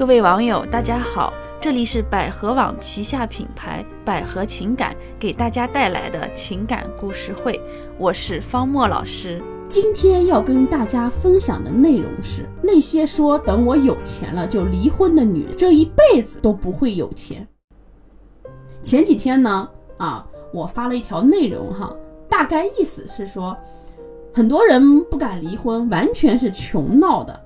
各位网友，大家好，这里是百合网旗下品牌百合情感给大家带来的情感故事会，我是方墨老师。今天要跟大家分享的内容是那些说等我有钱了就离婚的女人，这一辈子都不会有钱。前几天呢，啊，我发了一条内容哈，大概意思是说，很多人不敢离婚，完全是穷闹的。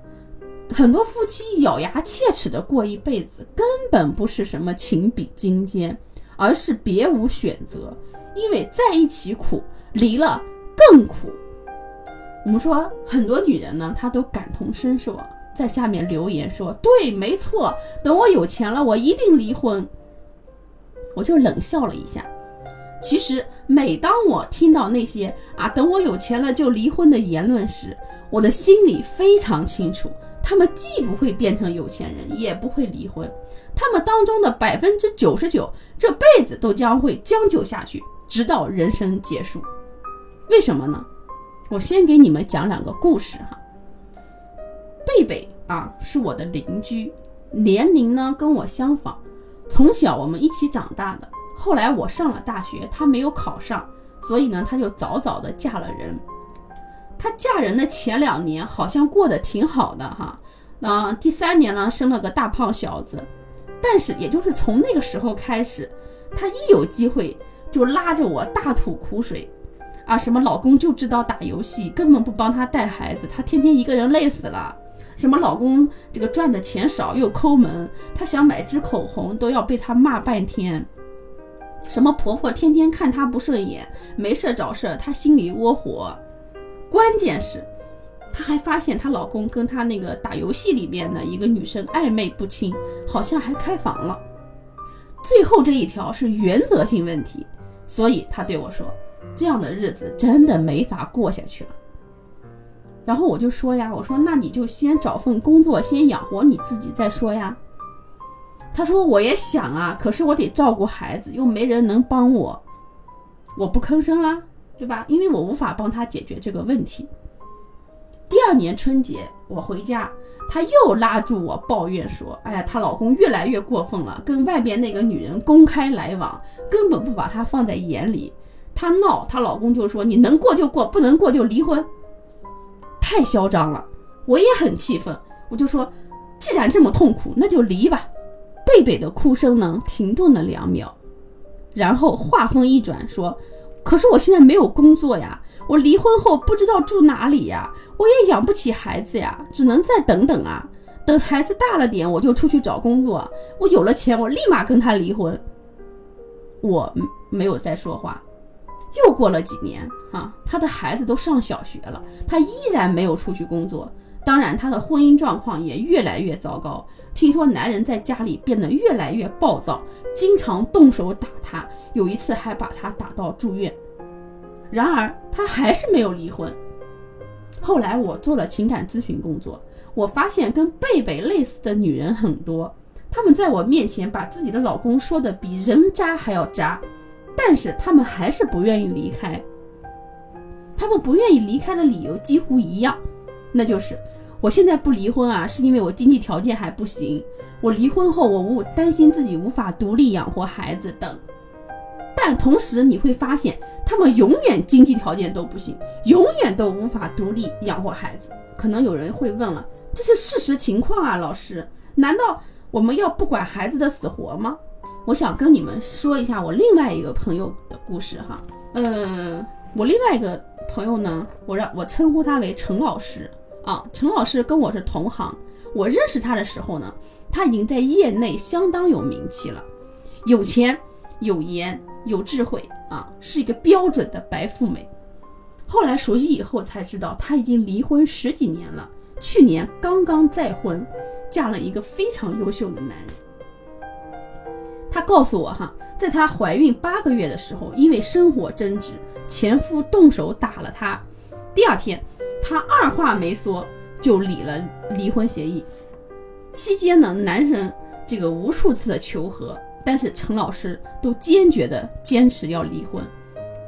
很多夫妻咬牙切齿的过一辈子，根本不是什么情比金坚，而是别无选择。因为在一起苦，离了更苦。我们说很多女人呢，她都感同身受，在下面留言说：“对，没错，等我有钱了，我一定离婚。”我就冷笑了一下。其实，每当我听到那些啊“等我有钱了就离婚”的言论时，我的心里非常清楚，他们既不会变成有钱人，也不会离婚。他们当中的百分之九十九，这辈子都将会将就下去，直到人生结束。为什么呢？我先给你们讲两个故事哈。贝贝啊，是我的邻居，年龄呢跟我相仿，从小我们一起长大的。后来我上了大学，她没有考上，所以呢，她就早早的嫁了人。她嫁人的前两年好像过得挺好的哈，那第三年呢，生了个大胖小子。但是也就是从那个时候开始，她一有机会就拉着我大吐苦水。啊，什么老公就知道打游戏，根本不帮她带孩子，她天天一个人累死了。什么老公这个赚的钱少又抠门，她想买支口红都要被他骂半天。什么婆婆天天看她不顺眼，没事找事，她心里窝火。关键是，她还发现她老公跟她那个打游戏里面的一个女生暧昧不清，好像还开房了。最后这一条是原则性问题，所以她对我说。这样的日子真的没法过下去了。然后我就说呀，我说那你就先找份工作，先养活你自己再说呀。他说我也想啊，可是我得照顾孩子，又没人能帮我，我不吭声啦，对吧？因为我无法帮他解决这个问题。第二年春节我回家，他又拉住我抱怨说：“哎呀，她老公越来越过分了，跟外边那个女人公开来往，根本不把她放在眼里。”她闹，她老公就说：“你能过就过，不能过就离婚。”太嚣张了，我也很气愤。我就说：“既然这么痛苦，那就离吧。”贝贝的哭声呢停顿了两秒，然后话锋一转说：“可是我现在没有工作呀，我离婚后不知道住哪里呀，我也养不起孩子呀，只能再等等啊。等孩子大了点，我就出去找工作。我有了钱，我立马跟他离婚。”我没有再说话。又过了几年，哈，他的孩子都上小学了，他依然没有出去工作。当然，她的婚姻状况也越来越糟糕。听说男人在家里变得越来越暴躁，经常动手打她，有一次还把她打到住院。然而，她还是没有离婚。后来，我做了情感咨询工作，我发现跟贝贝类似的女人很多，她们在我面前把自己的老公说的比人渣还要渣。但是她们还是不愿意离开。他们不愿意离开的理由几乎一样，那就是我现在不离婚啊，是因为我经济条件还不行。我离婚后，我无担心自己无法独立养活孩子等。但同时你会发现，他们永远经济条件都不行，永远都无法独立养活孩子。可能有人会问了，这是事实情况啊，老师，难道我们要不管孩子的死活吗？我想跟你们说一下我另外一个朋友的故事哈，嗯，我另外一个朋友呢，我让我称呼他为陈老师啊，陈老师跟我是同行，我认识他的时候呢，他已经在业内相当有名气了，有钱、有颜、有智慧啊，是一个标准的白富美。后来熟悉以后才知道，他已经离婚十几年了，去年刚刚再婚，嫁了一个非常优秀的男人。她告诉我哈，在她怀孕八个月的时候，因为生活争执，前夫动手打了她。第二天，他二话没说就理了离婚协议。期间呢，男生这个无数次的求和，但是陈老师都坚决的坚持要离婚。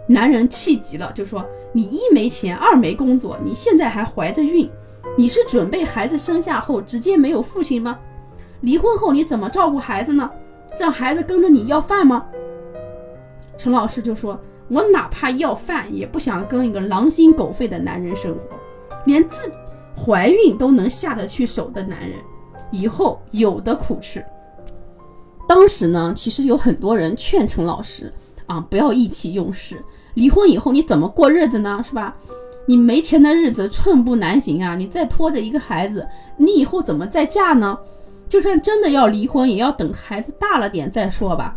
男人气急了，就说：“你一没钱，二没工作，你现在还怀着孕，你是准备孩子生下后直接没有父亲吗？”离婚后你怎么照顾孩子呢？让孩子跟着你要饭吗？陈老师就说：“我哪怕要饭，也不想跟一个狼心狗肺的男人生活，连自怀孕都能下得去手的男人，以后有的苦吃。”当时呢，其实有很多人劝陈老师啊，不要意气用事。离婚以后你怎么过日子呢？是吧？你没钱的日子寸步难行啊！你再拖着一个孩子，你以后怎么再嫁呢？就算真的要离婚，也要等孩子大了点再说吧。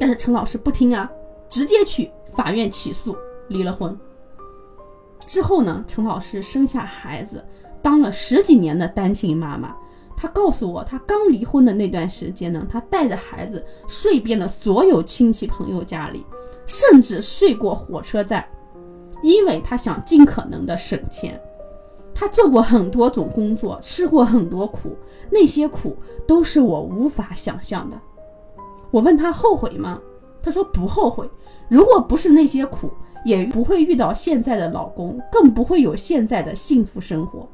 但是陈老师不听啊，直接去法院起诉，离了婚。之后呢，陈老师生下孩子，当了十几年的单亲妈妈。她告诉我，她刚离婚的那段时间呢，她带着孩子睡遍了所有亲戚朋友家里，甚至睡过火车站，因为她想尽可能的省钱。她做过很多种工作，吃过很多苦，那些苦都是我无法想象的。我问她后悔吗？她说不后悔。如果不是那些苦，也不会遇到现在的老公，更不会有现在的幸福生活。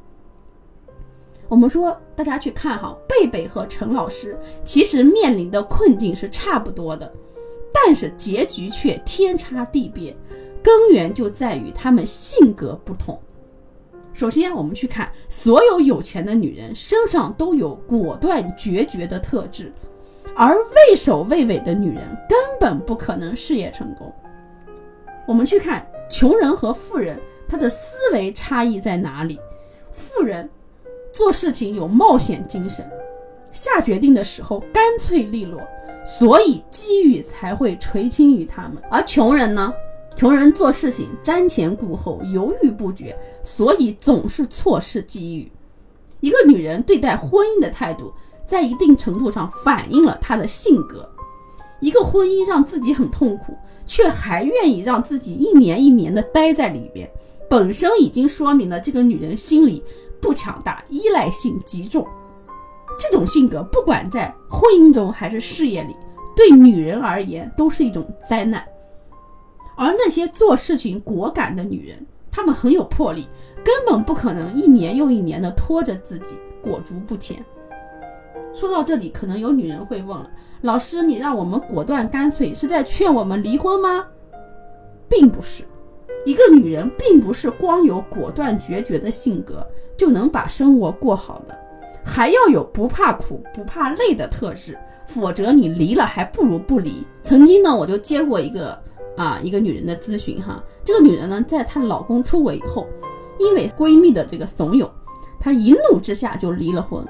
我们说，大家去看哈，贝贝和陈老师其实面临的困境是差不多的，但是结局却天差地别，根源就在于他们性格不同。首先，我们去看所有有钱的女人身上都有果断决绝的特质，而畏首畏尾的女人根本不可能事业成功。我们去看穷人和富人，他的思维差异在哪里？富人做事情有冒险精神，下决定的时候干脆利落，所以机遇才会垂青于他们。而穷人呢？穷人做事情瞻前顾后，犹豫不决，所以总是错失机遇。一个女人对待婚姻的态度，在一定程度上反映了她的性格。一个婚姻让自己很痛苦，却还愿意让自己一年一年的待在里边，本身已经说明了这个女人心里不强大，依赖性极重。这种性格，不管在婚姻中还是事业里，对女人而言都是一种灾难。而那些做事情果敢的女人，她们很有魄力，根本不可能一年又一年的拖着自己裹足不前。说到这里，可能有女人会问了：老师，你让我们果断干脆，是在劝我们离婚吗？并不是，一个女人并不是光有果断决绝的性格就能把生活过好的，还要有不怕苦、不怕累的特质，否则你离了还不如不离。曾经呢，我就接过一个。啊，一个女人的咨询哈，这个女人呢，在她老公出轨以后，因为闺蜜的这个怂恿，她一怒之下就离了婚，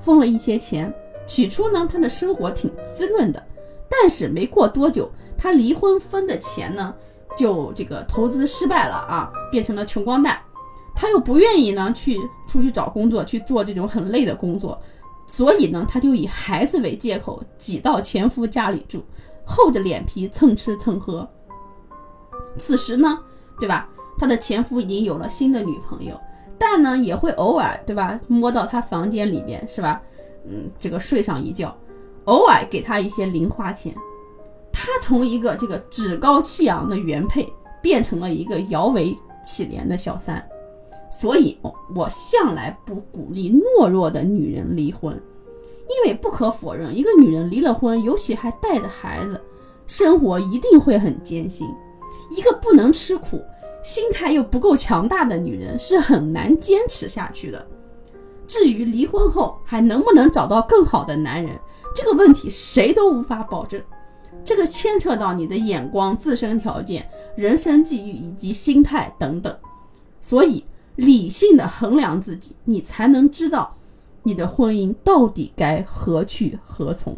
分了一些钱。起初呢，他的生活挺滋润的，但是没过多久，他离婚分的钱呢，就这个投资失败了啊，变成了穷光蛋。她又不愿意呢去出去找工作去做这种很累的工作，所以呢，她就以孩子为借口挤到前夫家里住，厚着脸皮蹭吃蹭喝。此时呢，对吧？她的前夫已经有了新的女朋友，但呢也会偶尔，对吧？摸到她房间里边，是吧？嗯，这个睡上一觉，偶尔给她一些零花钱。她从一个这个趾高气扬的原配，变成了一个摇尾乞怜的小三。所以，我向来不鼓励懦弱的女人离婚，因为不可否认，一个女人离了婚，尤其还带着孩子，生活一定会很艰辛。一个不能吃苦、心态又不够强大的女人是很难坚持下去的。至于离婚后还能不能找到更好的男人，这个问题谁都无法保证。这个牵扯到你的眼光、自身条件、人生际遇以及心态等等。所以，理性的衡量自己，你才能知道你的婚姻到底该何去何从。